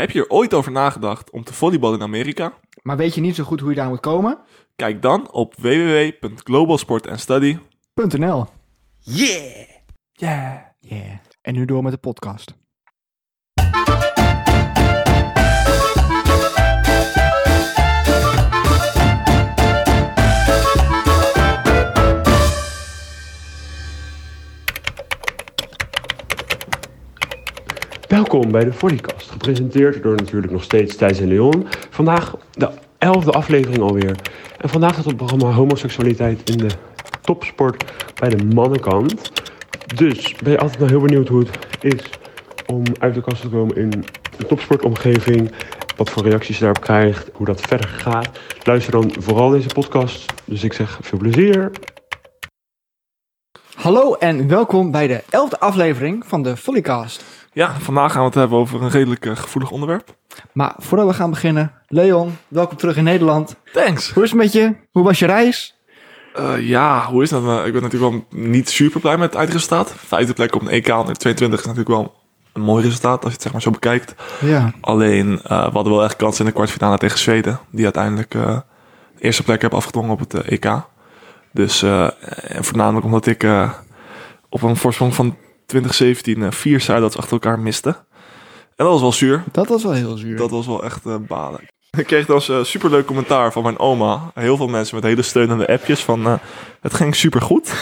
Heb je er ooit over nagedacht om te volleyballen in Amerika? Maar weet je niet zo goed hoe je daar moet komen? Kijk dan op www.globalsportandstudy.nl .nl. Yeah! Yeah. En nu door met de podcast. Welkom bij de Volleycast, gepresenteerd door natuurlijk nog steeds Thijs en Leon. Vandaag de elfde aflevering alweer. En vandaag staat het programma homoseksualiteit in de topsport bij de mannenkant. Dus ben je altijd nog heel benieuwd hoe het is om uit de kast te komen in de topsportomgeving. Wat voor reacties je daarop krijgt, hoe dat verder gaat. Luister dan vooral deze podcast. Dus ik zeg veel plezier. Hallo en welkom bij de elfde aflevering van de Volleycast. Ja, vandaag gaan we het hebben over een redelijk eh, gevoelig onderwerp. Maar voordat we gaan beginnen, Leon, welkom terug in Nederland. Thanks! Hoe is het met je? Hoe was je reis? Eh, ja, hoe is dat? Eh, ik ben natuurlijk wel niet super blij met het eindresultaat. Vijfde plek op een EK onder 22 is natuurlijk wel een mooi resultaat als je het zeg maar zo bekijkt. Ja. Alleen, we hadden wel echt kans in de kwartfinale tegen Zweden. Die uiteindelijk de eerste plek hebben afgedwongen op het EK. Dus, en voornamelijk omdat ik op een voorsprong van 2017 eh, vier dat achter elkaar miste. En dat was wel zuur. Dat was wel heel zuur. Dat was wel echt eh, balen. Ik kreeg dan een superleuk commentaar van mijn oma. Heel veel mensen met hele steunende appjes van... eh, het ging supergoed.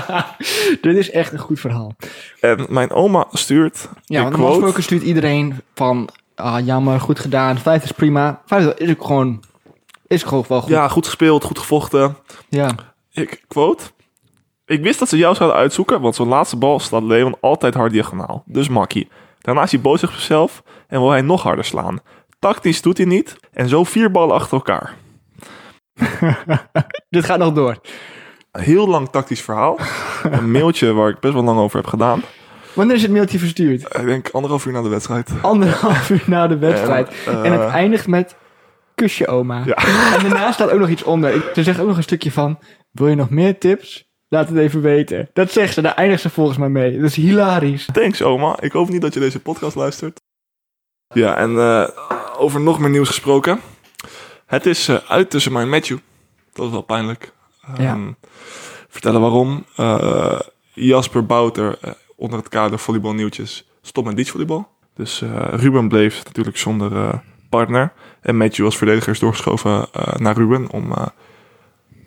Dit is echt een goed verhaal. En mijn oma stuurt... Ja, want normaal gesproken stuurt iedereen van... Ah, jammer, goed gedaan. Vijf is prima. Vijf is ook gewoon... Is gewoon wel goed. Ja, goed gespeeld, goed gevochten. ja. Ik quote. Ik wist dat ze jou zouden uitzoeken, want zo'n laatste bal slaat Leon altijd hard diagonaal. Dus makkie. Daarna is hij boos op zichzelf en wil hij nog harder slaan. Tactisch doet hij niet en zo vier ballen achter elkaar. Dit gaat nog door. Een heel lang tactisch verhaal. Een mailtje waar ik best wel lang over heb gedaan. Wanneer is het mailtje verstuurd? Ik denk anderhalf uur na de wedstrijd. Anderhalf uur na de wedstrijd. En, En, eh, het eindigt met kusje oma. Ja. En daarna staat ook nog iets onder. Ik- Ze zegt ook nog een stukje van... Wil je nog meer tips? Laat het even weten. Dat zegt ze. Daar eindigt ze volgens mij mee. Dat is hilarisch. Thanks oma. Ik hoop niet dat je deze podcast luistert. Ja, en eh, over nog meer nieuws gesproken. Het is eh, uit tussen mij en Matthew. Dat is wel pijnlijk. Ja. Ehm, Vertellen waarom. Eh, Jasper Bouter, onder het kader volleybalnieuwtjes, stopt met beachvolleybal. Dus Ruben bleef natuurlijk zonder partner. En Matthew als verdediger is doorgeschoven naar Ruben om,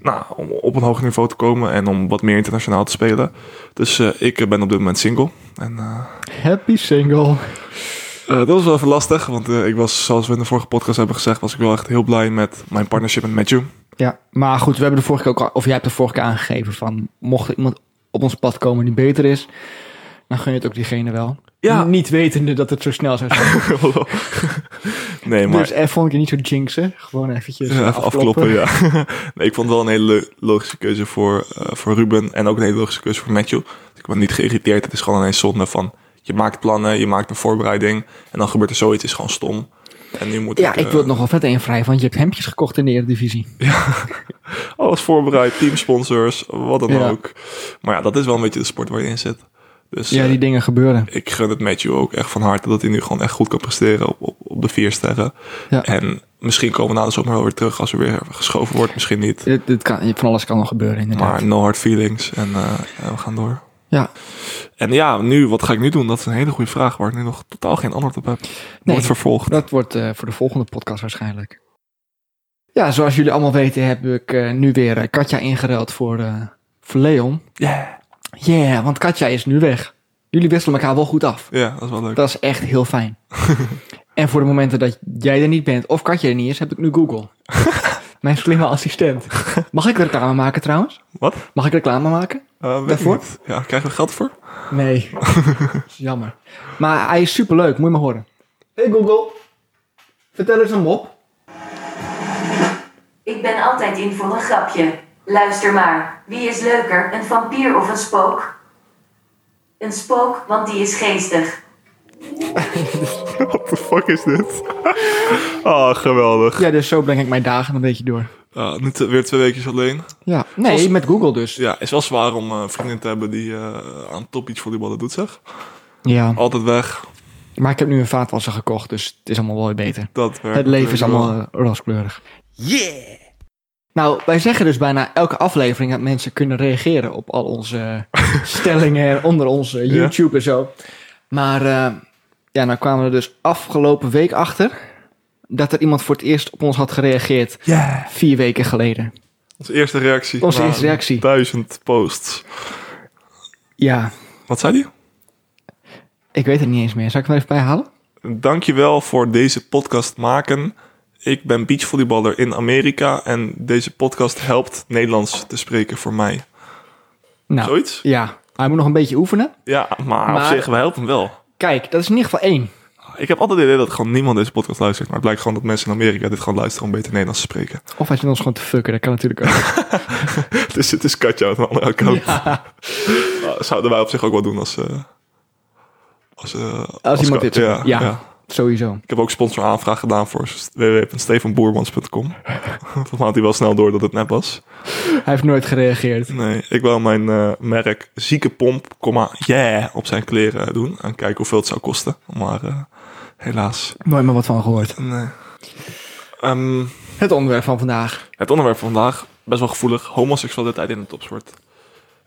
nou, om op een hoger niveau te komen en om wat meer internationaal te spelen. Dus eh, ik ben op dit moment single. En eh, Happy single. eh, dat was wel even lastig, want eh, ik was, zoals we in de vorige podcast hebben gezegd, was ik wel echt heel blij met mijn partnership met Matthew. Ja, maar goed. We hebben de vorige keer ook... al- Of jij hebt de vorige keer aangegeven van... Mocht er iemand op ons pad komen die beter is... Dan gun je het ook diegene wel. Ja. Niet wetende dat het zo snel zou zijn. nee, maar Dus eh, vond ik niet zo jinxen. Gewoon eventjes Ja, even afkloppen, ja. nee, ik vond het wel een hele logische keuze voor, eh, voor Ruben en ook een hele logische keuze voor Matthew. Dus ik ben niet geïrriteerd. Het is gewoon ineens zonde van je maakt plannen, je maakt een voorbereiding en dan gebeurt er zoiets, is gewoon stom. En nu moet Ja, ik, ik eh, wil het nog wel vet invrijven, want je hebt hemdjes gekocht in de Eredivisie. alles voorbereid, teamsponsors, wat dan Ja. ook. Maar ja, dat is wel een beetje de sport waar je in zit. Dus Ja, eh, die dingen gebeuren. ik gun het Matthew ook echt van harte dat hij nu gewoon echt goed kan presteren op, op, op de vier sterren. Ja. En misschien komen we na de zomer wel weer terug als er weer geschoven wordt, misschien niet. Dit, dit kan, van alles kan nog gebeuren, inderdaad. Maar no hard feelings en eh, ja, we gaan door. ja, En ja, nu, wat ga ik nu doen? Dat is een hele goede vraag waar ik nu nog totaal geen antwoord op heb. Wordt vervolgd. dat wordt eh, voor de volgende podcast waarschijnlijk. Ja, zoals jullie allemaal weten heb ik eh, nu weer eh, Katja ingeruild voor, eh, voor Leon. Yeah. Yeah, want Katja is nu weg. Jullie wisselen elkaar wel goed af. Ja, dat is wel leuk. Dat is echt heel fijn. en voor de momenten dat jij er niet bent of Katja er niet is, heb ik nu Google. Mijn slimme assistent. Mag ik reclame maken trouwens? Wat? Mag ik reclame maken? Eh, weet ik Daarvoor? niet. Ja, krijgen we geld voor? Nee. Dat is jammer. Maar hij is superleuk, moet je maar horen. Hey Google, vertel eens een mop. Ik ben altijd in voor een grapje. Luister maar, wie is leuker, een vampier of een spook? Een spook, want die is geestig. What the fuck is dit? Ah, geweldig. Ja, dus zo breng ik mijn dagen een beetje door. Ah, nu te- weer twee weekjes alleen. Ja, nee, met Google dus. Ja, is wel zwaar om eh vrienden te hebben die eh aan topbeach volleyballen doet, zeg. Ja. Altijd weg. Maar ik heb nu een vaatwasser gekocht, dus het is allemaal wel weer beter. Dat werkt Het leven is allemaal eh, rooskleurig. Yeah! Nou, wij zeggen dus bijna elke aflevering dat mensen kunnen reageren op al onze stellingen onder onze Ja. YouTube en zo. Maar eh, ja, nou kwamen we er dus afgelopen week achter dat er iemand voor het eerst op ons had gereageerd Ja. vier weken geleden. Onze eerste reactie. Onze eerste reactie. Duizend posts. Ja, Wat zei die? ik weet het niet eens meer. Zal ik het maar even bijhalen? Dankjewel voor deze podcast maken. Ik ben beachvolleyballer in Amerika en deze podcast helpt Nederlands te spreken voor mij. Nou, Zoiets? ja. Hij moet nog een beetje oefenen. Ja, maar, op zich, we helpen hem wel. Kijk, dat is in ieder geval één. Ik heb altijd het idee dat gewoon niemand deze podcast luistert. Maar het blijkt gewoon dat mensen in Amerika dit gewoon luisteren om beter Nederlands te spreken. Of hij zit ons gewoon te fucken, dat kan natuurlijk ook. dus het is katje uit een andere account. ja. Zouden wij op zich ook wel doen als... eh, als, eh, Als iemand dit. Ja. ja. Sowieso. Ik heb ook sponsoraanvraag gedaan voor www.stefanboermans.com. Volgens had hij wel snel door dat het nep was. Hij heeft nooit gereageerd. Nee, ik wil mijn eh, merk zieke pomp, comma, yeah, op zijn kleren doen. En kijken hoeveel het zou kosten. Maar eh, helaas. Nooit meer wat van gehoord. Nee. Ehm, Het onderwerp van vandaag. het onderwerp van vandaag, best wel gevoelig. Homoseksualiteit in de topsport.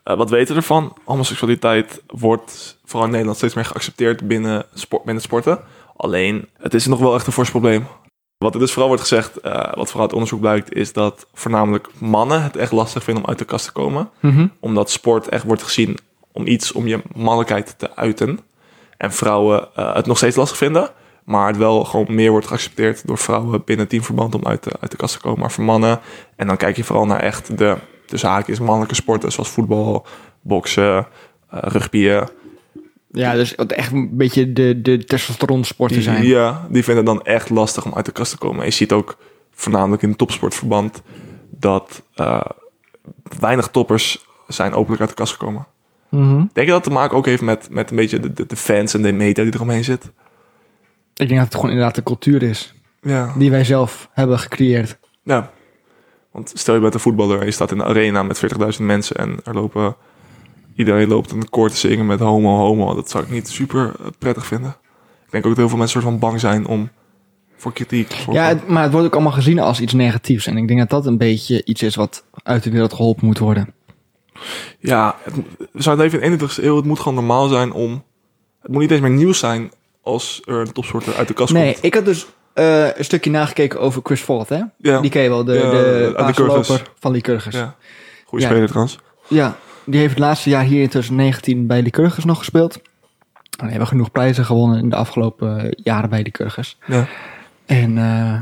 Eh, wat weten we ervan? Homoseksualiteit wordt vooral in Nederland steeds meer geaccepteerd binnen, sport, binnen sporten. Alleen, het is nog wel echt een fors probleem. Wat er dus vooral wordt gezegd, eh, wat vooral uit onderzoek blijkt, is dat voornamelijk mannen het echt lastig vinden om uit de kast te komen. Mhm. Omdat sport echt wordt gezien om iets om je mannelijkheid te uiten. En vrouwen eh, het nog steeds lastig vinden. Maar het wel gewoon meer wordt geaccepteerd door vrouwen binnen teamverband om uit de, uit de kast te komen. Maar voor mannen. En dan kijk je vooral naar echt de, de haakjes mannelijke sporten. Zoals voetbal, boksen, rugbyen. Ja, dus het echt een beetje de, de testosteronsporten zijn. ja, die vinden het dan echt lastig om uit de kast te komen. En je ziet ook voornamelijk in het topsportverband dat eh, weinig toppers zijn openlijk uit de kast gekomen. Mhm. Denk je dat het te maken ook heeft met, met een beetje de, de, de fans en de media die eromheen zit? Ik denk dat het gewoon inderdaad de cultuur is. Ja. Die wij zelf hebben gecreëerd. ja. Want stel je bent een voetballer en je staat in de arena met 40.000 mensen en er lopen... Iedereen loopt een koor te zingen met homo, homo. Dat zou ik niet super eh, prettig vinden. Ik denk ook dat heel veel mensen soort van bang zijn om voor kritiek. Voor Ja, het- maar het wordt ook allemaal gezien als iets negatiefs. En ik denk dat dat een beetje iets is wat uit de wereld geholpen moet worden. Ja, het, we zouden even in de 21ste eeuw, het moet gewoon normaal zijn om... Het moet niet eens meer nieuws zijn als er een topsporter uit de kast Nee, komt. ik had dus eh, een stukje nagekeken over Chris Vogt, hè? Ja, Die ken je wel, de, Ja, de van Lycurgus. Ja. ja. Goeie Ja. speler trouwens. Die heeft het laatste jaar hier in 2019 bij Lycurgus nog gespeeld. En hebben genoeg prijzen gewonnen in de afgelopen eh, jaren bij Lycurgus. Ja. En eh,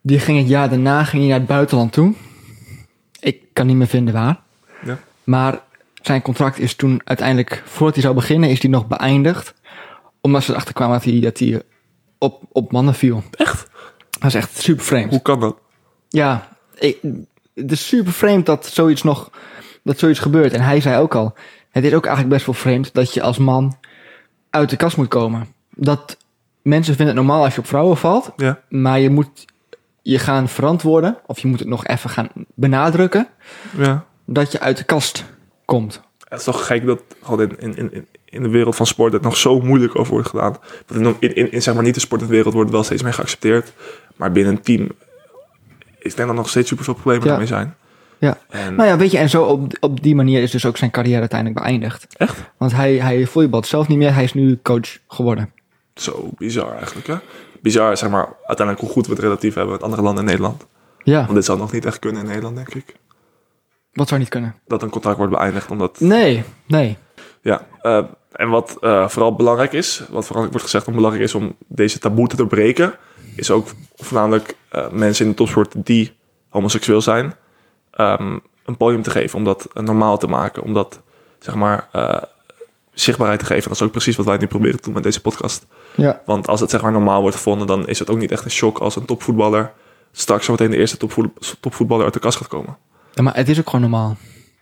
die ging het jaar daarna ging hij naar het buitenland toe. Ik kan niet meer vinden waar. Ja. Maar zijn contract is toen uiteindelijk, voordat hij zou beginnen, is die nog beëindigd. Omdat ze erachter kwamen dat hij, dat hij op, op mannen viel. Echt? Dat is echt super vreemd. Hoe kan dat? Ja, ik, het is super vreemd dat zoiets nog, dat zoiets gebeurt. En hij zei ook al, het is ook eigenlijk best wel vreemd dat je als man uit de kast moet komen. Dat mensen vinden het normaal als je op vrouwen valt, Ja. maar je moet je gaan verantwoorden, of je moet het nog even gaan benadrukken, Ja. dat je uit de kast komt. Het is toch gek dat gewoon in, in, in, in de wereld van sport het nog zo moeilijk over wordt gedaan. Dat in, in, in, in zeg maar niet de sportwereld wordt het wel steeds meer geaccepteerd. Maar binnen een team is denk ik nog steeds super veel problemen Ja. daarmee zijn. Ja. En Nou ja, weet je, en zo op, op die manier is dus ook zijn carrière uiteindelijk beëindigd. Echt? Want hij, hij volleybalt zelf niet meer, hij is nu coach geworden. zo bizar eigenlijk hè. Bizar zeg maar uiteindelijk hoe goed we het relatief hebben met andere landen in Nederland. Ja, Want dit zou nog niet echt kunnen in Nederland denk ik. wat zou niet kunnen? Dat een contract wordt beëindigd omdat... Nee, nee. Ja, eh, en wat eh, vooral belangrijk is, wat vooral wordt gezegd om belangrijk is om deze taboe te doorbreken, is ook voornamelijk eh, mensen in de topsport die homoseksueel zijn, ehm, een podium te geven, om dat eh, normaal te maken, om dat zeg maar eh, zichtbaarheid te geven. En dat is ook precies wat wij nu proberen te doen met deze podcast. Ja. Want als het zeg maar normaal wordt gevonden, dan is het ook niet echt een shock als een topvoetballer straks zo meteen de eerste topvoet- topvoetballer uit de kast gaat komen. Ja, maar het is ook gewoon normaal.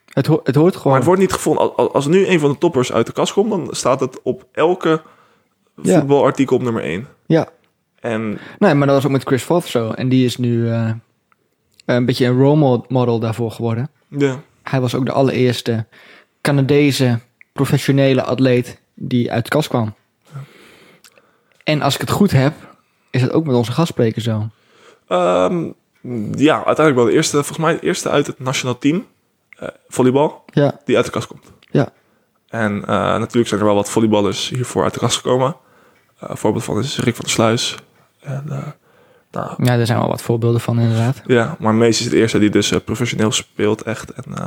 Het, ho het hoort gewoon. Maar het wordt niet gevonden. Als, als nu een van de toppers uit de kast komt, dan staat het op elke Ja. voetbalartikel op nummer 1. Ja. En Nee, maar dat was ook met Chris Voth zo. En die is nu eh, een beetje een role mo- model daarvoor geworden. ja, Hij was ook de allereerste Canadese professionele atleet die uit de kast kwam. En als ik het goed heb, is het ook met onze gastspreker zo. Ehm, ja, uiteindelijk wel de eerste, volgens mij de eerste uit het nationaal team, eh, volleybal, Ja, die uit de kast komt. ja. En eh, natuurlijk zijn er wel wat volleyballers hiervoor uit de kast gekomen. Eh, een voorbeeld van is Rick van der Sluis. En, eh, nou, Ja, daar zijn wel wat voorbeelden van inderdaad. ja, maar Mees is de eerste die dus eh, professioneel speelt echt en, eh,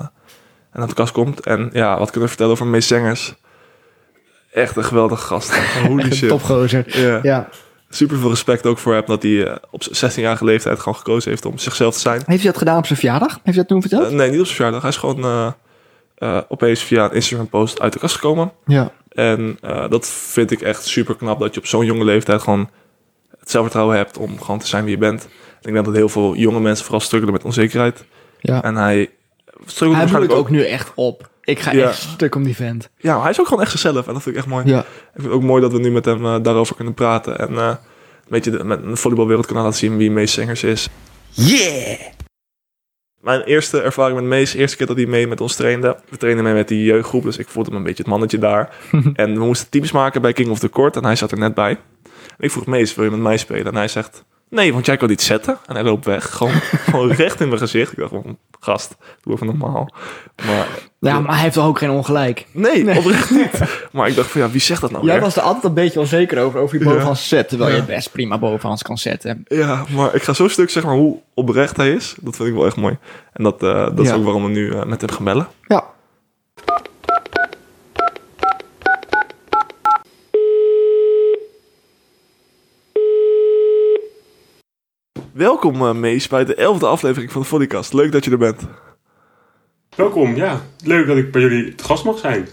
en uit de kast komt. En ja, wat kunnen we vertellen over Mees Zengers? Echt een geweldige gast. Holy Een shit. topgozer. Ja. Ja. Super veel respect ook voor hem dat hij eh, op zijn 16-jarige leeftijd gewoon gekozen heeft om zichzelf te zijn. Heeft hij dat gedaan op zijn verjaardag? Heeft hij dat toen verteld? Nee, niet op zijn verjaardag. Hij is gewoon opeens via een Instagram post uit de kast gekomen. ja. En dat vind ik echt super knap dat je op zo'n jonge leeftijd gewoon het zelfvertrouwen hebt om gewoon te zijn wie je bent. En ik denk dat heel veel jonge mensen vooral struggelen met onzekerheid. ja. En hij struggelt Hij bloeit ook. ook nu echt op. Ik ga Ja. echt stuk om die vent. Ja, hij is ook gewoon echt zichzelf en dat vind ik echt mooi. Ja. Ik vind het ook mooi dat we nu met hem eh, daarover kunnen praten. En eh, een beetje de, met de volleybalwereld kunnen laten zien wie Mees Zengers is. Yeah! Mijn eerste ervaring met Mees, de eerste keer dat hij mee met ons trainde. We trainden mee met die jeugdgroep, dus ik voelde me een beetje het mannetje daar. en we moesten teams maken bij King of the Court en hij zat er net bij. Ik vroeg Mees, wil je met mij spelen? En hij zegt, nee, want jij kan niet zetten. En hij loopt weg, gewoon, gewoon recht in mijn gezicht. Ik dacht van, gast, doe even normaal. Maar Ja, maar hij heeft toch ook geen ongelijk. nee, oprecht niet. Maar ik dacht van, ja, wie zegt dat nou Jij weer? was er altijd een beetje onzeker over, over je Ja. bovenhands zet. Terwijl Ja. je best prima bovenhands kan zetten. Ja, maar ik ga zo stuk zeg maar hoe oprecht hij is. Dat vind ik wel echt mooi. En dat, eh, dat is Ja. ook waarom we nu eh, met hem gaan bellen. Ja. Welkom eh, Mees bij de elfde aflevering van de Volleycast. Leuk dat je er bent. Welkom, ja. Leuk dat ik bij jullie te gast mag zijn.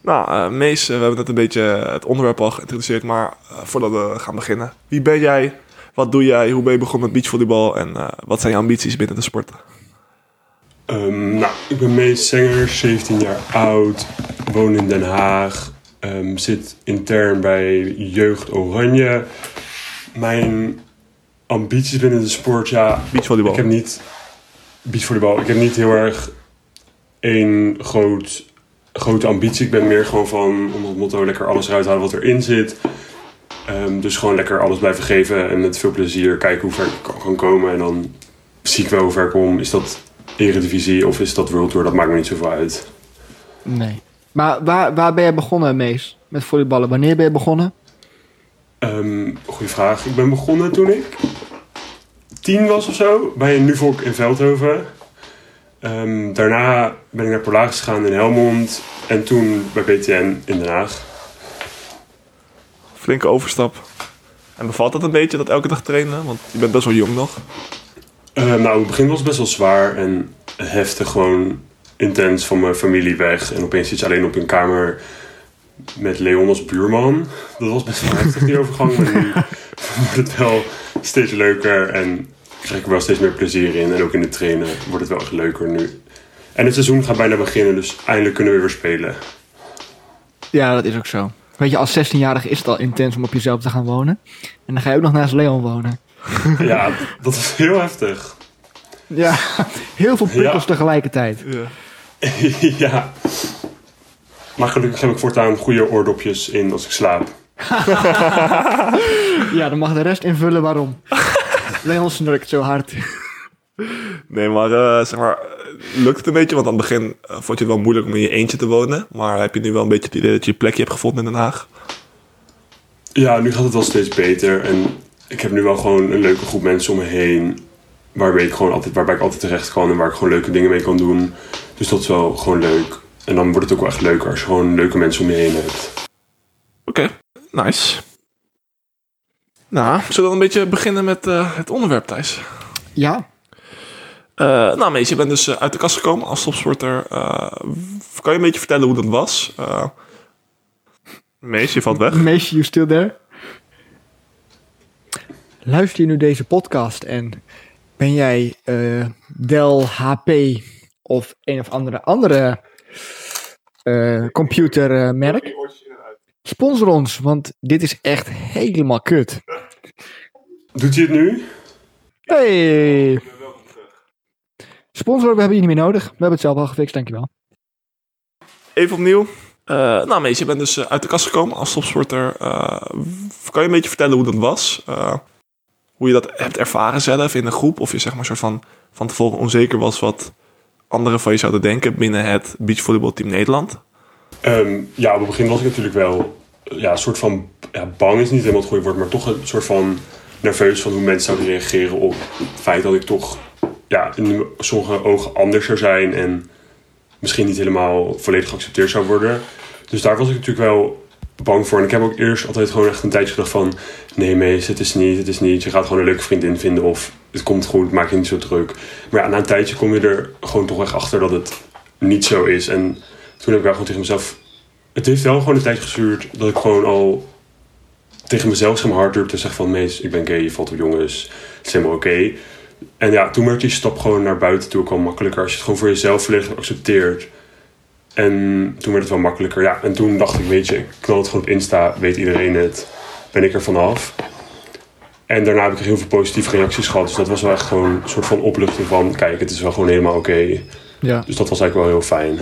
Nou, eh, Mees, eh, we hebben net een beetje het onderwerp al geïntroduceerd, maar voordat we gaan beginnen. Wie ben jij? Wat doe jij? Hoe ben je begonnen met beachvolleybal? En wat zijn je ambities binnen de sport? Ehm, nou, ik ben Mees Zenger, 17 jaar oud, woon in Den Haag, ehm, zit intern bij Jeugd Oranje. Mijn ambities binnen de sport, ja, Beachvolleybal. ik heb niet beachvolleybal. Ik heb niet heel erg één groot, grote ambitie. Ik ben meer gewoon van onder het motto lekker alles eruit halen wat erin zit. Ehm, dus gewoon lekker alles blijven geven en met veel plezier kijken hoe ver ik kan, komen. En dan zie ik wel hoe ver ik kom. Is dat Eredivisie of is dat World Tour? Dat maakt me niet zoveel uit. Nee. Maar waar, waar ben je begonnen, Mees? Met volleyballen. Wanneer ben je begonnen? Ehm goeie vraag. Ik ben begonnen toen ik tien was of zo bij een Nuvok in Veldhoven. Ehm, daarna ben ik naar Polaris gegaan in Helmond en toen bij BTN in Den Haag. Flinke overstap. En bevalt dat een beetje dat elke dag trainen? Want je bent best wel jong nog. Eh, nou, het begin was best wel zwaar en heftig, gewoon intens van mijn familie weg. En opeens zit je alleen op een kamer met Leon als buurman. Dat was best wel heftig, die overgang. Maar nu wordt het wel steeds leuker en krijg ik er wel steeds meer plezier in. En ook in het trainen wordt het wel echt leuker nu. En het seizoen gaat bijna beginnen, dus eindelijk kunnen we weer spelen. Ja, dat is ook zo. Weet je, als 16-jarige is het al intens om op jezelf te gaan wonen. En dan ga je ook nog naast Leon wonen. Ja, dat is heel heftig. Ja, heel veel prikkels Ja. tegelijkertijd. Ja. ja. Maar gelukkig heb ik voortaan goede oordopjes in als ik slaap. Ja, dan mag de rest invullen waarom. Leon snurkt zo hard. Nee, maar eh, zeg maar, eh, lukt het een beetje? Want aan het begin eh, vond je het wel moeilijk om in je eentje te wonen. Maar heb je nu wel een beetje het idee dat je je plekje hebt gevonden in Den Haag? Ja, nu gaat het wel steeds beter. En ik heb nu wel gewoon een leuke groep mensen om me heen. Waarbij ik, gewoon altijd, waarbij ik altijd terecht kan en waar ik gewoon leuke dingen mee kan doen. Dus dat is wel gewoon leuk. En dan wordt het ook wel echt leuker als je gewoon leuke mensen om je heen hebt. Oké, nice. Nou, zullen we dan een beetje beginnen met eh, het onderwerp, Thijs? Ja, Eh, nou, Mees, je bent dus eh, uit de kast gekomen als topsporter. Eh, kan je een beetje vertellen hoe dat was? Eh Mees, je valt weg. Mees, you still there? Luister je nu deze podcast en ben jij eh, Dell, HP of een of andere andere eh, computermerk? Sponsor ons, want dit is echt helemaal kut. Doet hij het nu? Hey! Sponsor, we hebben je niet meer nodig. We hebben het zelf al gefixt, dankjewel. Even opnieuw. Eh, nou, Mees, je bent dus eh, uit de kast gekomen als topsporter. Eh, kan je een beetje vertellen hoe dat was? Hoe je dat hebt ervaren zelf in de groep? Of je zeg maar soort van, van tevoren onzeker was wat anderen van je zouden denken binnen het beachvolleybalteam Nederland? Ehm, ja, op het begin was ik natuurlijk wel ja, een soort van ja, bang is niet helemaal het goede woord, maar toch een soort van nerveus van hoe mensen zouden reageren op het feit dat ik toch ja, in sommige ogen anders zou zijn en misschien niet helemaal volledig geaccepteerd zou worden. Dus daar was ik natuurlijk wel bang voor. En ik heb ook eerst altijd gewoon echt een tijdje gedacht van... Nee Mees, het is niet, het is niet. Je gaat gewoon een leuke vriendin vinden of het komt goed, maak je niet zo druk. Maar ja, na een tijdje kom je er gewoon toch echt achter dat het niet zo is. En toen heb ik wel gewoon tegen mezelf... Het heeft wel gewoon een tijd gestuurd dat ik gewoon al tegen mezelf zeg maar hard durfde te zeggen van... Mees, ik ben gay, je valt op jongens, het is helemaal oké. En ja, toen werd die stap gewoon naar buiten toe ook makkelijker. Als je het gewoon voor jezelf volledig accepteert. En toen werd het wel makkelijker. Ja, en toen dacht ik, weet je, ik knal het gewoon op Insta, weet iedereen het. Ben ik er vanaf. En daarna heb ik heel veel positieve reacties gehad. Dus dat was wel echt gewoon een soort van opluchting van... Kijk, het is wel gewoon helemaal oké. Ja. Dus dat was eigenlijk wel heel fijn.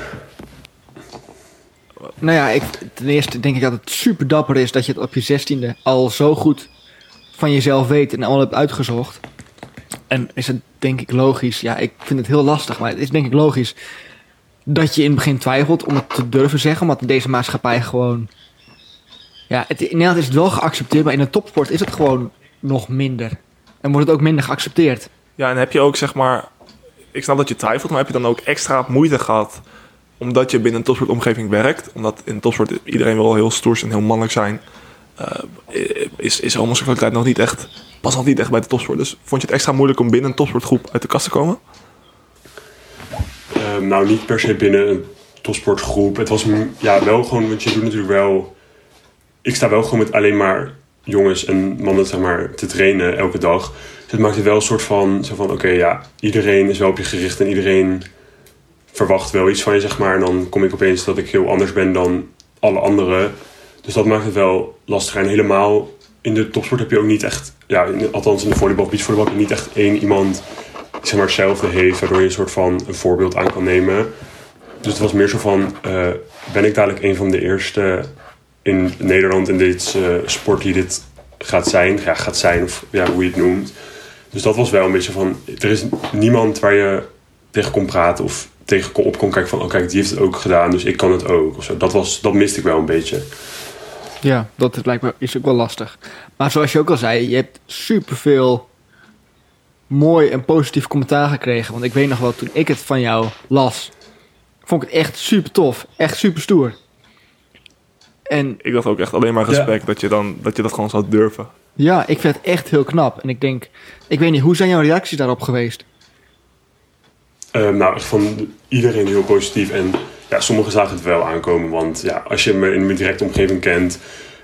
Nou ja, ik, ten eerste denk ik dat het super dapper is dat je het op je zestiende al zo goed van jezelf weet en al hebt uitgezocht. En is het denk ik logisch, ja, ik vind het heel lastig, maar het is denk ik logisch dat je in het begin twijfelt om het te durven zeggen, in deze maatschappij gewoon. Ja, het, in Nederland is het wel geaccepteerd, maar in de topsport is het gewoon nog minder. En wordt het ook minder geaccepteerd. Ja, en heb je ook zeg maar... Ik snap dat je twijfelt, maar heb je dan ook extra moeite gehad... omdat je binnen een topsportomgeving werkt? Omdat in topsport iedereen wel heel stoers en heel mannelijk zijn... eh, is, is homoseksualiteit nog niet echt... Pas nog niet echt bij de topsport. Dus vond je het extra moeilijk om binnen een topsportgroep uit de kast te komen? Ehm, nou, niet per se binnen een topsportgroep. Het was ja, wel gewoon, want je doet natuurlijk wel. Ik sta wel gewoon met alleen maar jongens en mannen zeg maar, te trainen elke dag. Dus het maakt het wel een soort van: zo van oké, ja, iedereen is wel op je gericht en iedereen verwacht wel iets van je, zeg maar. En dan kom ik opeens dat ik heel anders ben dan alle anderen. Dus dat maakt het wel lastiger. En helemaal in de topsport heb je ook niet echt, ja, in- althans in de volleybal, beachvolleybal heb je niet echt één iemand die zeg maar hetzelfde heeft, waardoor je een soort van een voorbeeld aan kan nemen. Dus het was meer zo van, eh, ben ik dadelijk een van de eerste in Nederland in dit eh, sport die dit gaat zijn, ja, gaat zijn of ja, hoe je het noemt. Dus dat was wel een beetje van, er is niemand waar je tegen kon praten of tegen op kon kijken van, oh kijk, die heeft het ook gedaan, dus ik kan het ook. Of zo. Dat, was, dat miste ik wel een beetje. Ja, dat is, lijkt me is ook wel lastig. Maar zoals je ook al zei, je hebt superveel mooi en positief commentaar gekregen. Want ik weet nog wel, toen ik het van jou las, vond ik het echt super tof. Echt super stoer. En Ik dacht ook echt alleen maar respect dat, je dan, dat je dat gewoon zou durven. ja, ik vind het echt heel knap. En ik denk, ik weet niet, hoe zijn jouw reacties daarop geweest? Eh, nou, echt van iedereen heel positief. En ja, sommigen zagen het wel aankomen. Want ja, als je me in mijn directe omgeving kent...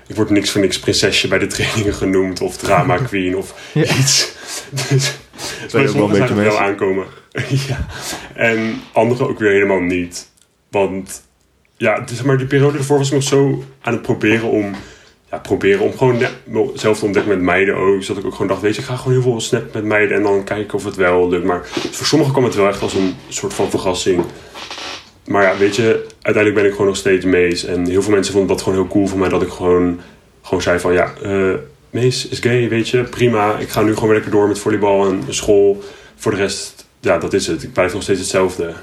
Ik word niks voor niks prinsesje bij de trainingen genoemd. Of drama queen of Ja. iets. Dus je ook wel een beetje sommigen zagen het wel aankomen. ja. En anderen ook weer helemaal niet. Want ja, dus, maar die periode ervoor was ik nog zo aan het proberen om... Ja, proberen om gewoon zelf te ontdekken met meiden ook. Zodat ik ook gewoon dacht, weet je, ik ga gewoon heel veel snappen met meiden. En dan kijken of het wel lukt. Maar voor sommigen kwam het wel echt als een soort van verrassing. Maar ja, weet je, uiteindelijk ben ik gewoon nog steeds Mees. En heel veel mensen vonden dat gewoon heel cool voor mij. Dat ik gewoon, gewoon zei van, ja, eh Mees is gay, weet je, prima. Ik ga nu gewoon weer lekker door met volleybal en school. Voor de rest, ja, dat is het. Ik blijf nog steeds hetzelfde.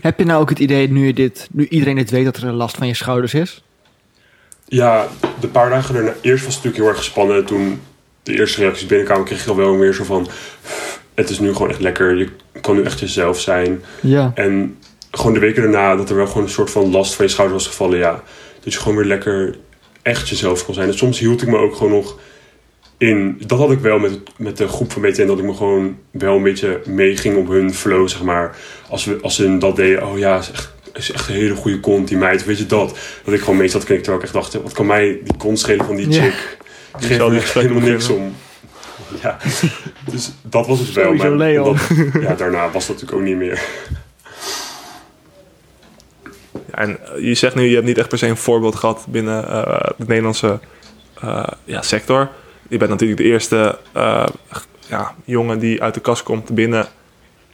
Heb je nou ook het idee, nu, je dit, nu iedereen dit weet, dat er een last van je schouders is? Ja, de paar dagen daarna, eerst was het natuurlijk heel erg gespannen. Toen de eerste reacties binnenkwamen, kreeg ik al wel meer zo van... Het is nu gewoon echt lekker, je kan nu echt jezelf zijn. Ja. En gewoon de weken daarna, dat er wel gewoon een soort van last van je schouder was gevallen. Ja, dat je gewoon weer lekker echt jezelf kon zijn. En soms hield ik me ook gewoon nog in. Dat had ik wel met, met de groep van BTN, dat ik me gewoon wel een beetje meeging op hun flow, zeg maar. Als, we, als ze dat deden, oh ja, is echt, is echt een hele goede kont, die meid, weet je dat. Dat ik gewoon meestal knikken, terwijl ik echt dacht, wat kan mij die kont schelen van die Ja. chick? Ik geef er echt helemaal niks om. Ja, dus dat was het wel. Sowieso maar Leon. dat- ja, daarna was dat natuurlijk ook niet meer. Ja, en eh, je zegt nu, je hebt niet echt per se een voorbeeld gehad binnen eh, de Nederlandse eh, ja, sector. Je bent natuurlijk de eerste eh, ja, jongen die uit de kast komt binnen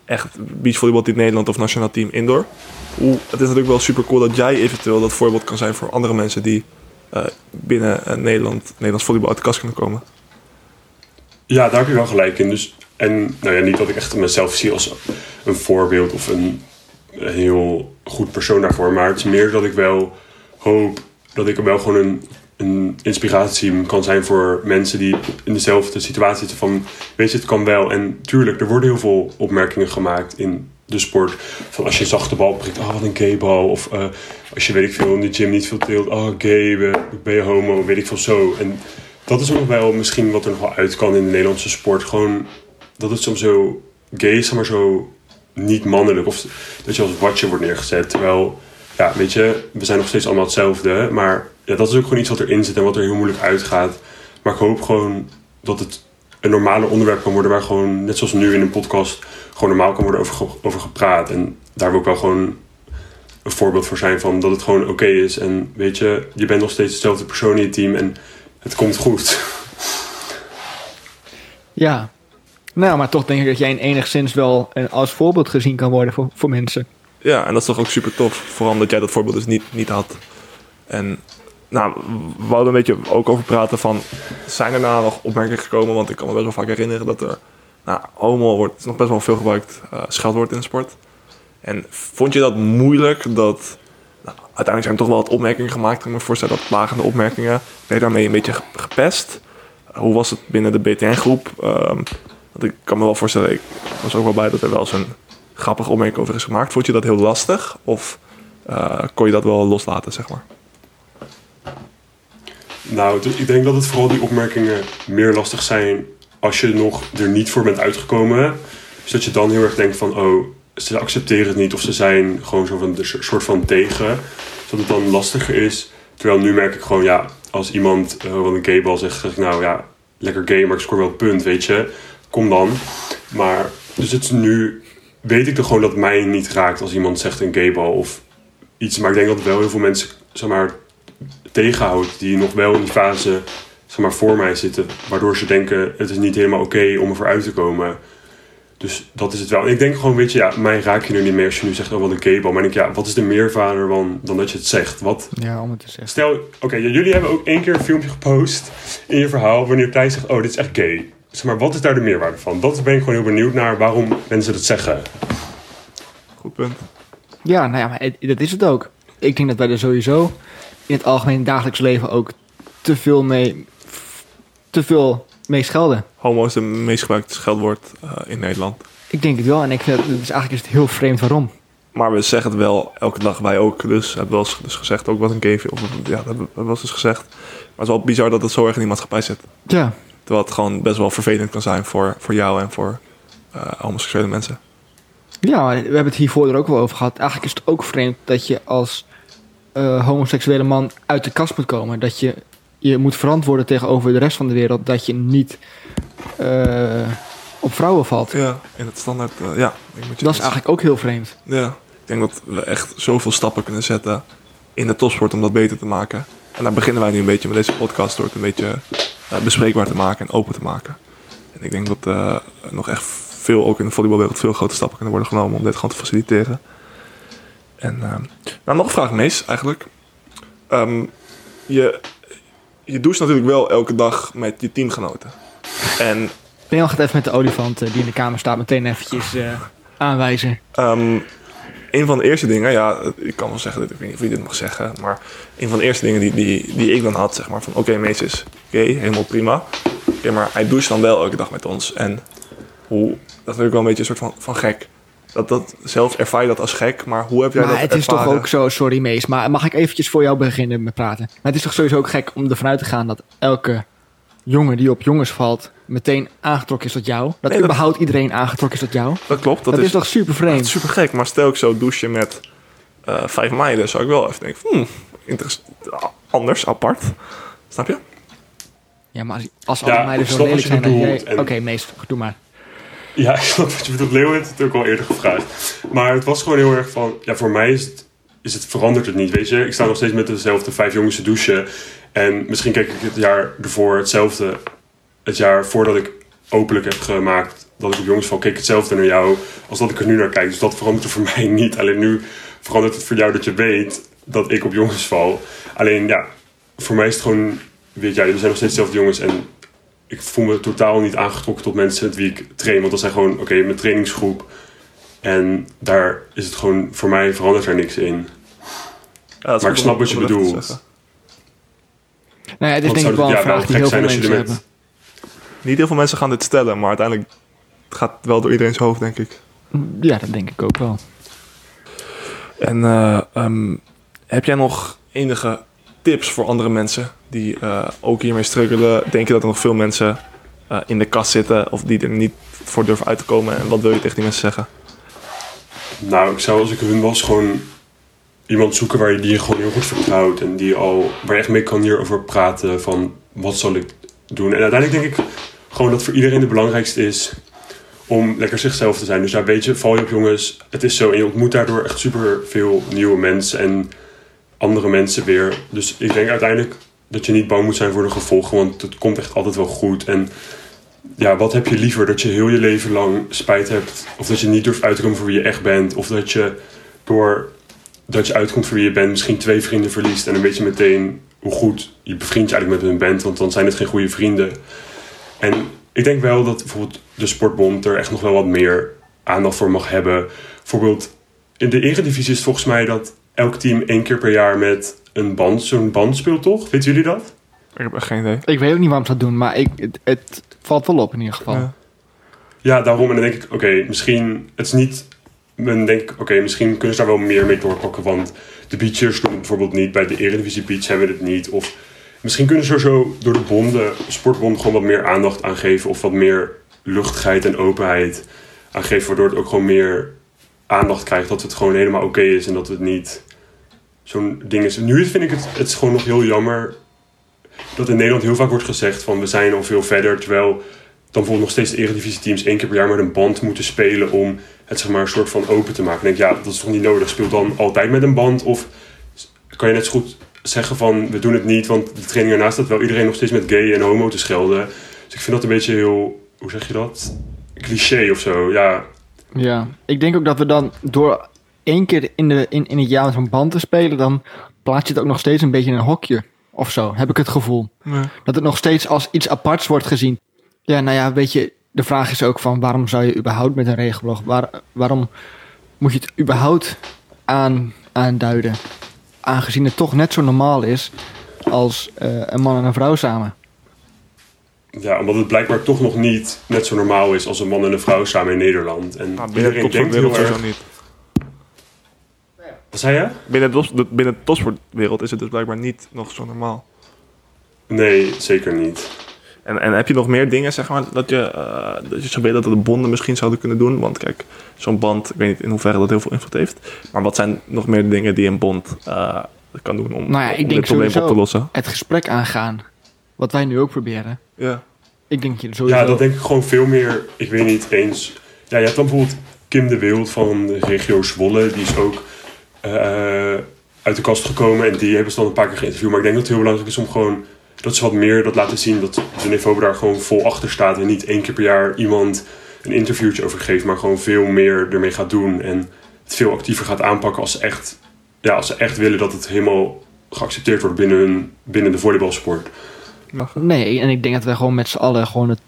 echt beachvolleybalteam Nederland of nationaal team indoor. Hoe, het is natuurlijk wel super cool dat jij eventueel dat voorbeeld kan zijn voor andere mensen die eh, binnen eh, Nederland, Nederlands volleybal uit de kast kunnen komen. Ja, daar heb je wel gelijk in. Dus, en nou ja, niet dat ik echt mezelf zie als een voorbeeld of een, een heel goed persoon daarvoor. Maar het is meer dat ik wel hoop dat ik er wel gewoon een, een inspiratie kan zijn voor mensen die in dezelfde situatie zitten. Van weet je, het kan wel. En tuurlijk, er worden heel veel opmerkingen gemaakt in de sport. Van als je zachte bal prikt, oh wat een gay bal. Of eh, als je weet ik veel in de gym niet veel tilt, oh gay, ben je homo, weet ik veel zo. En dat is nog wel misschien wat er nog wel uit kan in de Nederlandse sport. Gewoon dat het soms zo gay is, maar zo niet mannelijk. Of dat je als watje wordt neergezet. Terwijl, ja, weet je, we zijn nog steeds allemaal hetzelfde. Maar ja, dat is ook gewoon iets wat erin zit en wat er heel moeilijk uitgaat. Maar ik hoop gewoon dat het een normale onderwerp kan worden waar gewoon, net zoals nu in een podcast, gewoon normaal kan worden over, over gepraat. En daar wil ik wel gewoon een voorbeeld voor zijn van dat het gewoon oké is. En weet je, je bent nog steeds dezelfde persoon in je team en het komt goed. Ja. Nou, maar toch denk ik dat jij enigszins wel als voorbeeld gezien kan worden voor, voor mensen. Ja, en dat is toch ook super tof. Vooral omdat jij dat voorbeeld dus niet, niet had. En nou, we wouden een beetje ook over praten van... Zijn er nou nog opmerkingen gekomen? Want ik kan me best wel vaak herinneren dat er... Nou, homo wordt nog best wel veel gebruikt eh scheldwoord in de sport. En vond je dat moeilijk dat... Nou, uiteindelijk zijn er toch wel wat opmerkingen gemaakt. Ik kan me voorstellen dat lagende opmerkingen... Ben je daarmee een beetje ge- gepest? hoe was het binnen de BTN-groep? Ehm, want ik kan me wel voorstellen... Ik was ook wel bij dat er wel eens een grappige opmerking over is gemaakt. Vond je dat heel lastig? Of eh, kon je dat wel loslaten, zeg maar? Nou, ik denk dat het vooral die opmerkingen meer lastig zijn als je nog er niet voor bent uitgekomen. Dus dat je dan heel erg denkt van, oh, ze accepteren het niet of ze zijn gewoon zo van, een soort van tegen. Dat het dan lastiger is. Terwijl nu merk ik gewoon, ja, als iemand eh, wat een gaybal zegt, zeg ik nou ja, lekker gay, maar ik scoor wel punt, weet je. Kom dan. Maar, dus het is nu, weet ik toch gewoon dat mij niet raakt als iemand zegt een gaybal of iets. Maar ik denk dat wel heel veel mensen, zeg tegenhoudt die nog wel in die fase zeg maar, voor mij zitten. Waardoor ze denken, het is niet helemaal oké om ervoor uit te komen. Dus dat is het wel. En ik denk gewoon, weet je, ja, mij raak je er niet meer als je nu zegt, oh wat een gaybal. Maar ik denk, ja, wat is de meerwaarde dan, dan dat je het zegt? Wat, Ja, om het te zeggen. Stel, oké, ja, jullie hebben ook één keer een filmpje gepost in je verhaal wanneer Thijs zegt, oh, dit is echt gay. Zeg maar, wat is daar de meerwaarde van? Dat ben ik gewoon heel benieuwd naar waarom mensen dat zeggen. Goed punt. Ja, nou ja, maar het- dat is het ook. Ik denk dat wij er sowieso in het algemeen dagelijks leven ook te veel mee, te veel mee schelden. Homo is de meest gebruikte scheldwoord eh, in Nederland. Ik denk het wel en ik vind het, dus eigenlijk is het heel vreemd waarom. Maar we zeggen het wel elke dag, wij ook. Dus hebben wel eens dus gezegd ook wat een gay of Ja, dat we eens dus gezegd. Maar het is wel bizar dat het zo erg in die maatschappij zit. Ja, Terwijl het gewoon best wel vervelend kan zijn voor, voor jou en voor eh, homoseksuele mensen. ja maar we hebben het hiervoor er ook wel over gehad. Eigenlijk is het ook vreemd dat je als eh, homoseksuele man uit de kast moet komen. Dat je je moet verantwoorden tegenover de rest van de wereld dat je niet eh, op vrouwen valt. Ja, in het standaard. eh, ja, ik moet je Dat is eigenlijk ook heel vreemd. Ja, ik denk dat we echt zoveel stappen kunnen zetten in de topsport om dat beter te maken. En daar beginnen wij nu een beetje met deze podcast door het een beetje eh, bespreekbaar te maken en open te maken. En ik denk dat er nog echt veel, ook in de volleybalwereld, veel grote stappen kunnen worden genomen om dit gewoon te faciliteren. En eh, nou, nog een vraag, Mees, eigenlijk. Ehm, je, je doucht natuurlijk wel elke dag met je teamgenoten. En Leon gaat even met de olifant eh, die in de kamer staat meteen eventjes eh, aanwijzen. Ehm, een van de eerste dingen, ja, ik kan wel zeggen, dat ik weet niet of je dit mag zeggen, maar een van de eerste dingen die, die, die ik dan had, zeg maar, van oké, Mees is gay, helemaal prima. Oké, maar hij doucht dan wel elke dag met ons. En hoe, dat vind ik wel een beetje een soort van, van gek. Dat, dat, zelf ervaar je dat als gek, maar hoe heb jij Maar dat het is toch ook zo, sorry Mees, maar mag ik eventjes voor jou beginnen met praten? Maar het is toch sowieso ook gek om ervan uit te gaan dat elke jongen die op jongens valt meteen aangetrokken is tot jou? Dat Nee, dat- überhaupt iedereen aangetrokken is tot jou? Dat klopt, Dat, dat, is, toch super dat vreemd? is super gek. Maar stel ik zo douchen met eh, vijf meiden, zou ik wel even denken, hmm, anders, apart. Snap je? Ja, maar als, als Ja, alle meiden zo lelijk zijn jij... Oké, en- Mees, doe maar. Ja, ik snap wat je bedoelt. Leo heeft het ook al eerder gevraagd. Maar het was gewoon heel erg van... Ja, voor mij is het, is het verandert het niet, weet je. Ik sta nog steeds met dezelfde vijf jongens te douchen. En misschien kijk ik het jaar ervoor hetzelfde. Het jaar voordat ik openlijk heb gemaakt dat ik op jongens val, keek hetzelfde naar jou als dat ik er nu naar kijk. Dus dat verandert er voor mij niet. Alleen nu verandert het voor jou dat je weet dat ik op jongens val. Alleen ja, voor mij is het gewoon, weet jij, we zijn nog steeds dezelfde jongens en ik voel me totaal niet aangetrokken tot mensen met wie ik train. Want dat zijn gewoon, oké, mijn trainingsgroep. En daar is het gewoon, voor mij verandert er niks in. Ja, Maar ik snap wat je bedoelt. Nou ja, het is denk ik wel een ja, vraag die heel veel mensen met- hebben. Niet heel veel mensen gaan dit stellen, maar uiteindelijk gaat het wel door iedereen's hoofd, denk ik. Ja, dat denk ik ook wel. En eh, ehm, heb jij nog enige tips voor andere mensen die eh, ook hiermee struggelen? Denk je dat er nog veel mensen eh, in de kast zitten of die er niet voor durven uit te komen? En wat wil je tegen die mensen zeggen? Nou, ik zou als ik hun was gewoon iemand zoeken waar je die je gewoon heel goed vertrouwt. En die al, waar je echt mee kan hierover praten van wat zal ik doen. En uiteindelijk denk ik gewoon dat voor iedereen het belangrijkste is om lekker zichzelf te zijn. Dus ja, weet je, val je op jongens, het is zo. En je ontmoet daardoor echt super veel nieuwe mensen en andere mensen weer. Dus ik denk uiteindelijk dat je niet bang moet zijn voor de gevolgen, want het komt echt altijd wel goed. En ja, wat heb je liever? Dat je heel je leven lang spijt hebt? Of dat je niet durft uit te komen voor wie je echt bent? Of dat je door dat je uitkomt voor wie je bent, misschien twee vrienden verliest en dan weet je meteen hoe goed je bevriend je eigenlijk met hun bent, want dan zijn het geen goede vrienden. En ik denk wel dat bijvoorbeeld de sportbond er echt nog wel wat meer aandacht voor mag hebben. Bijvoorbeeld in de eredivisie is volgens mij dat elk team één keer per jaar met een band, zo'n band speelt, toch? Weten jullie dat? Ik heb echt geen idee. Ik weet ook niet waarom ze dat doen, maar ik, het, het valt wel op in ieder geval. Ja. Ja, daarom. En dan denk ik, oké, misschien... Het is niet... Dan denk ik, oké, misschien kunnen ze daar wel meer mee doorpakken. Want de beachers doen het bijvoorbeeld niet. Bij de Eredivisie Beach hebben we het niet. Of misschien kunnen ze er zo door de bonden, sportbonden, gewoon wat meer aandacht aan geven. Of wat meer luchtigheid en openheid aan geven. Waardoor het ook gewoon meer aandacht krijgt. Dat het gewoon helemaal oké is. En dat het niet zo'n ding is. Nu vind ik het, het is gewoon nog heel jammer dat in Nederland heel vaak wordt gezegd van we zijn al veel verder. Terwijl dan bijvoorbeeld nog steeds de eredivisie teams één keer per jaar met een band moeten spelen om het zeg maar een soort van open te maken. Denk ja, dat is toch niet nodig. Speel dan altijd met een band of kan je net zo goed zeggen van we doen het niet, want de training ernaast staat wel iedereen nog steeds met gay en homo te schelden. Dus ik vind dat een beetje heel, hoe zeg je dat? Cliché of zo. Ja, Ja, ik denk ook dat we dan door één keer in, de, in, in het jaar met zo'n band te spelen, dan plaats je het ook nog steeds een beetje in een hokje of zo, heb ik het gevoel. Ja. Dat het nog steeds als iets aparts wordt gezien. Ja, nou ja, weet je, de vraag is ook van waarom zou je überhaupt met een regenboog, waar, waarom moet je het überhaupt aan, aanduiden? Aangezien het toch net zo normaal is als eh, een man en een vrouw samen. ja, omdat het blijkbaar toch nog niet net zo normaal is als een man en een vrouw samen in Nederland. En Nou, iedereen denkt heel erg... niet. Wat zei je? Binnen de, top- binnen de topsportwereld is het dus blijkbaar niet nog zo normaal. Nee, zeker niet. En, en heb je nog meer dingen, zeg maar, dat je, eh, dat je zou willen dat de bonden misschien zouden kunnen doen? Want kijk, zo'n band, ik weet niet in hoeverre dat heel veel invloed heeft. Maar wat zijn nog meer dingen die een bond eh, kan doen om, Nou ja, ik om denk dit probleem op sowieso- te lossen? Het gesprek aangaan, wat wij nu ook proberen. Ja. Ik denk dat je sowieso... Ja, dat denk ik gewoon veel meer. Ik weet niet eens. Ja, je hebt dan bijvoorbeeld Kim de Wild van de regio Zwolle. Die is ook uit de kast gekomen. En die hebben ze dan een paar keer geïnterviewd. Maar ik denk dat het heel belangrijk is om gewoon... Dat ze wat meer dat laten zien. Dat de niveau daar gewoon vol achter staat. En niet één keer per jaar iemand een interviewtje over geeft. Maar gewoon veel meer ermee gaat doen. En het veel actiever gaat aanpakken als ze echt... Ja, als ze echt willen dat het helemaal geaccepteerd wordt binnen, hun, binnen de volleybalsport. Nee, en ik denk dat wij gewoon met z'n allen gewoon het,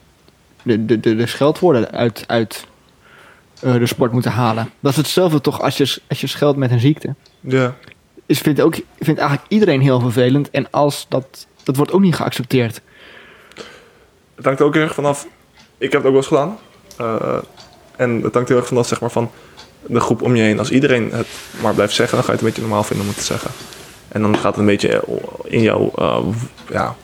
de, de, de, de scheldwoorden uit, uit eh, de sport moeten halen. Dat is hetzelfde toch als je, als je scheldt met een ziekte. Ja. Is, vindt, ook, vindt eigenlijk iedereen heel vervelend. En als dat, dat wordt ook niet geaccepteerd. Het hangt ook heel erg vanaf. Ik heb het ook wel eens gedaan. Eh, en het hangt heel erg vanaf zeg maar, van de groep om je heen. Als iedereen het maar blijft zeggen, dan ga je het een beetje normaal vinden om het te zeggen. En dan gaat het een beetje in jouw uh, ja,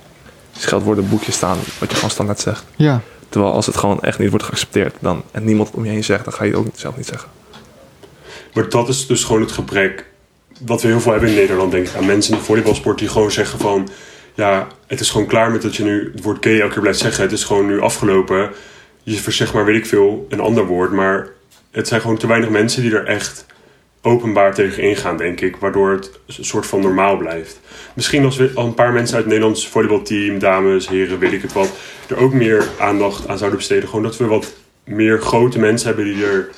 scheldwoorden boekje staan, wat je gewoon standaard zegt. Ja. Terwijl als het gewoon echt niet wordt geaccepteerd dan, en niemand het om je heen zegt, dan ga je het ook zelf niet zeggen. Maar dat is dus gewoon het gebrek wat we heel veel hebben in Nederland, denk ik. Aan mensen in de volleybalsport die gewoon zeggen van... Ja, het is gewoon klaar met dat je nu het woord gay elke keer blijft zeggen. Het is gewoon nu afgelopen. Je verzegt maar, weet ik veel, een ander woord. Maar het zijn gewoon te weinig mensen die er echt openbaar tegen ingaan, denk ik. Waardoor het een soort van normaal blijft. Misschien als we een paar mensen uit het Nederlands volleybalteam, dames, heren, weet ik het wat, er ook meer aandacht aan zouden besteden. Gewoon dat we wat meer grote mensen hebben die er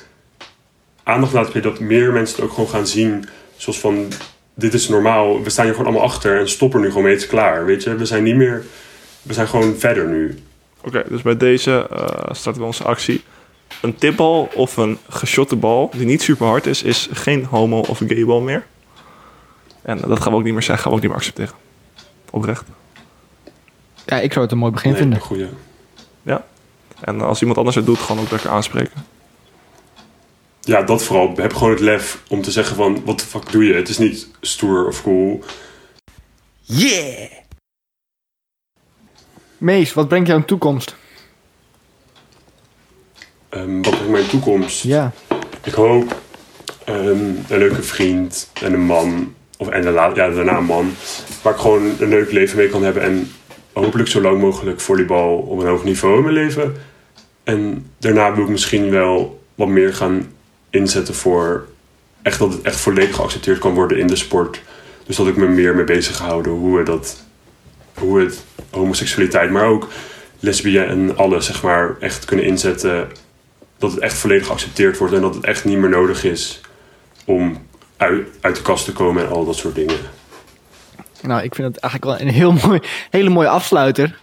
aandacht laten besteden. Dat meer mensen het ook gewoon gaan zien. Zoals van, dit is normaal. We staan hier gewoon allemaal achter en stoppen nu gewoon mee. Het is klaar, weet je. We zijn niet meer... We zijn gewoon verder nu. Oké, dus bij deze eh, starten we onze actie. Een tipbal of een geshotte bal die niet super hard is, is geen homo of gay bal meer. En dat gaan we ook niet meer zeggen, gaan we ook niet meer accepteren. Oprecht. Ja, ik zou het een mooi begin Nee, vinden. een goeie. Ja. En als iemand anders het doet, gewoon ook lekker aanspreken. Ja, dat vooral. Heb gewoon het lef om te zeggen van... Wat de fuck doe je? Het is niet stoer of cool. Yeah! Mees, wat brengt jou een toekomst? Ehm, wat brengt mijn toekomst? Ja. Ik hoop ehm, een leuke vriend en een man. Of, en daarna, ja, daarna een man. Waar ik gewoon een leuk leven mee kan hebben. En hopelijk zo lang mogelijk volleybal op een hoog niveau in mijn leven. En daarna wil ik misschien wel wat meer gaan inzetten voor... Echt dat het echt volledig geaccepteerd kan worden in de sport. Dus dat ik me meer mee bezig ga houden. Hoe, we dat, hoe het homoseksualiteit, maar ook lesbiën en alles zeg maar echt kunnen inzetten dat het echt volledig geaccepteerd wordt en dat het echt niet meer nodig is om uit, uit de kast te komen en al dat soort dingen. Nou, ik vind het eigenlijk wel een heel mooi, hele mooie afsluiter.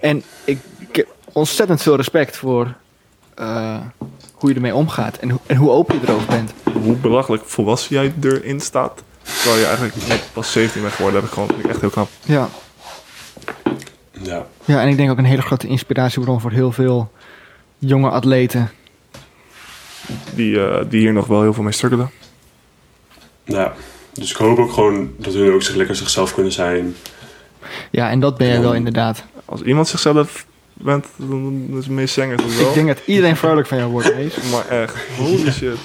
En ik, ik heb ontzettend veel respect voor eh, hoe je ermee omgaat. En, hoe- en hoe open je erover bent. Hoe belachelijk volwassen jij erin staat. Terwijl je eigenlijk net pas 17 bent geworden, heb ik gewoon vind ik echt heel knap. Ja. Ja, ja, en ik denk ook een hele grote inspiratiebron voor heel veel jonge atleten. Die, eh, die hier nog wel heel veel mee struggelen. ja. Dus ik hoop ook gewoon dat hun ook zich lekker zichzelf kunnen zijn. Ja, en dat ben jij Ja. wel inderdaad. Als iemand zichzelf bent, dan is Mees Zenger dat wel. Ik denk dat iedereen vrolijk van jou wordt, Mees. Maar echt, holy shit.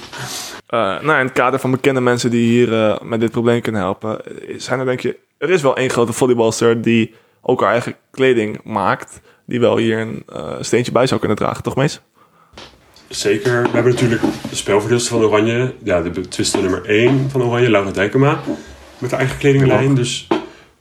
Eh, nou, in het kader van bekende mensen die hier eh, met dit probleem kunnen helpen, zijn er denk je... Er is wel één grote volleybalster die ook haar eigen kleding maakt, die wel hier een eh, steentje bij zou kunnen dragen, toch Mees? Zeker. We hebben natuurlijk de spelverdeelster van Oranje. Ja, de betwiste nummer 1 van Oranje, Laura Dijkema. Met haar eigen kledinglijn. Dus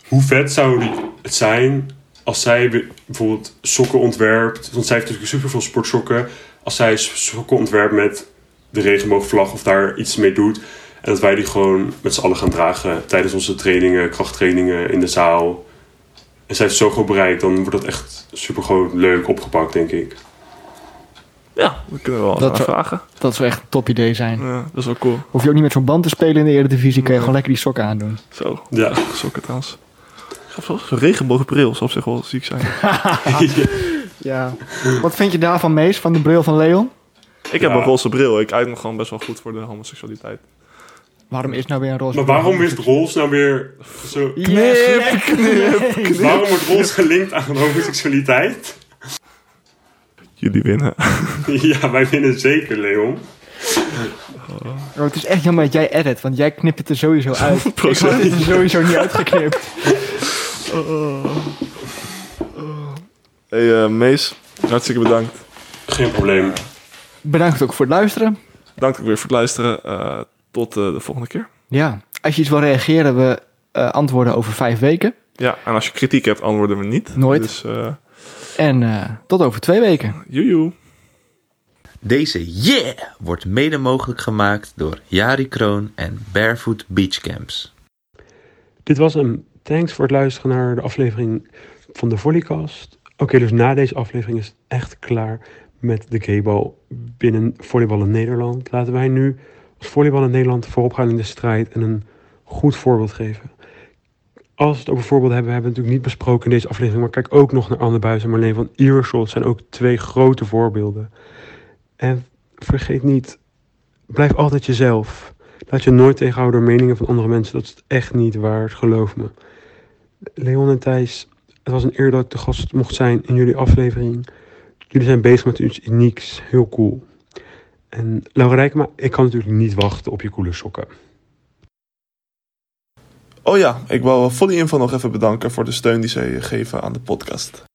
hoe vet zou die het zijn als zij be- bijvoorbeeld sokken ontwerpt. Want zij heeft natuurlijk superveel sportsokken. Als zij sokken ontwerpt met de regenboogvlag of daar iets mee doet. En dat wij die gewoon met z'n allen gaan dragen tijdens onze trainingen, krachttrainingen in de zaal. En zij heeft het zo goed bereikt, dan wordt dat echt super gewoon leuk opgepakt, denk ik. Ja, dat kunnen we wel Dat vragen. Dat zou echt een top idee zijn. Ja, dat is wel cool. Hoef je ook niet met zo'n band te spelen in de Eredivisie, kan je gewoon lekker die sokken aandoen. Zo, Ja. sokken trouwens. Zo'n zo regenboogbril zou op zich wel ziek zijn. Ja. Wat vind je daarvan, Mees, van de bril van Leon? Ik heb Ja. een roze bril. Ik uit me gewoon best wel goed voor de homoseksualiteit. Waarom is nou weer een roze Maar waarom is Rols nou weer zo... Yes, lekker. Waarom wordt Rols gelinkt aan homoseksualiteit? Jullie winnen. ja, wij vinden zeker, Leon. Oh, het is echt jammer dat jij edit, want jij knipt het er sowieso uit. Ik 100%. had het er sowieso niet uitgeknipt. Hey eh, Mees, hartstikke bedankt. Geen probleem. Bedankt ook voor het luisteren. Bedankt ook weer voor het luisteren. Eh, tot eh, de volgende keer. Ja, als je iets wil reageren, we eh, antwoorden over vijf weken. Ja, en als je kritiek hebt, antwoorden we niet. Nooit. Dus eh En eh, tot over twee weken. joejoe. Deze Yeah wordt mede mogelijk gemaakt door Jari Kroon en Barefoot Beach Camps. Dit was hem. Thanks voor het luisteren naar de aflevering van de Volleycast. Oké, dus na deze aflevering is het echt klaar met de gaybal binnen volleybal in Nederland. Laten wij nu volleybal in Nederland voorop gaan in de strijd en een goed voorbeeld geven. Als we het over voorbeelden hebben, hebben we het natuurlijk niet besproken in deze aflevering. Maar kijk ook nog naar Anne Buis en Marleen van Ierschot. zijn ook twee grote voorbeelden. En vergeet niet, blijf altijd jezelf. Laat je nooit tegenhouden door meningen van andere mensen. Dat is echt niet waard, geloof me. Leon en Thijs, het was een eer dat ik de gast mocht zijn in jullie aflevering. Jullie zijn bezig met iets unieks, heel cool. En Laura Rijkema, ik kan natuurlijk niet wachten op je coole sokken. Oh ja, ik wil Volley Info nog even bedanken voor de steun die zij geven aan de podcast.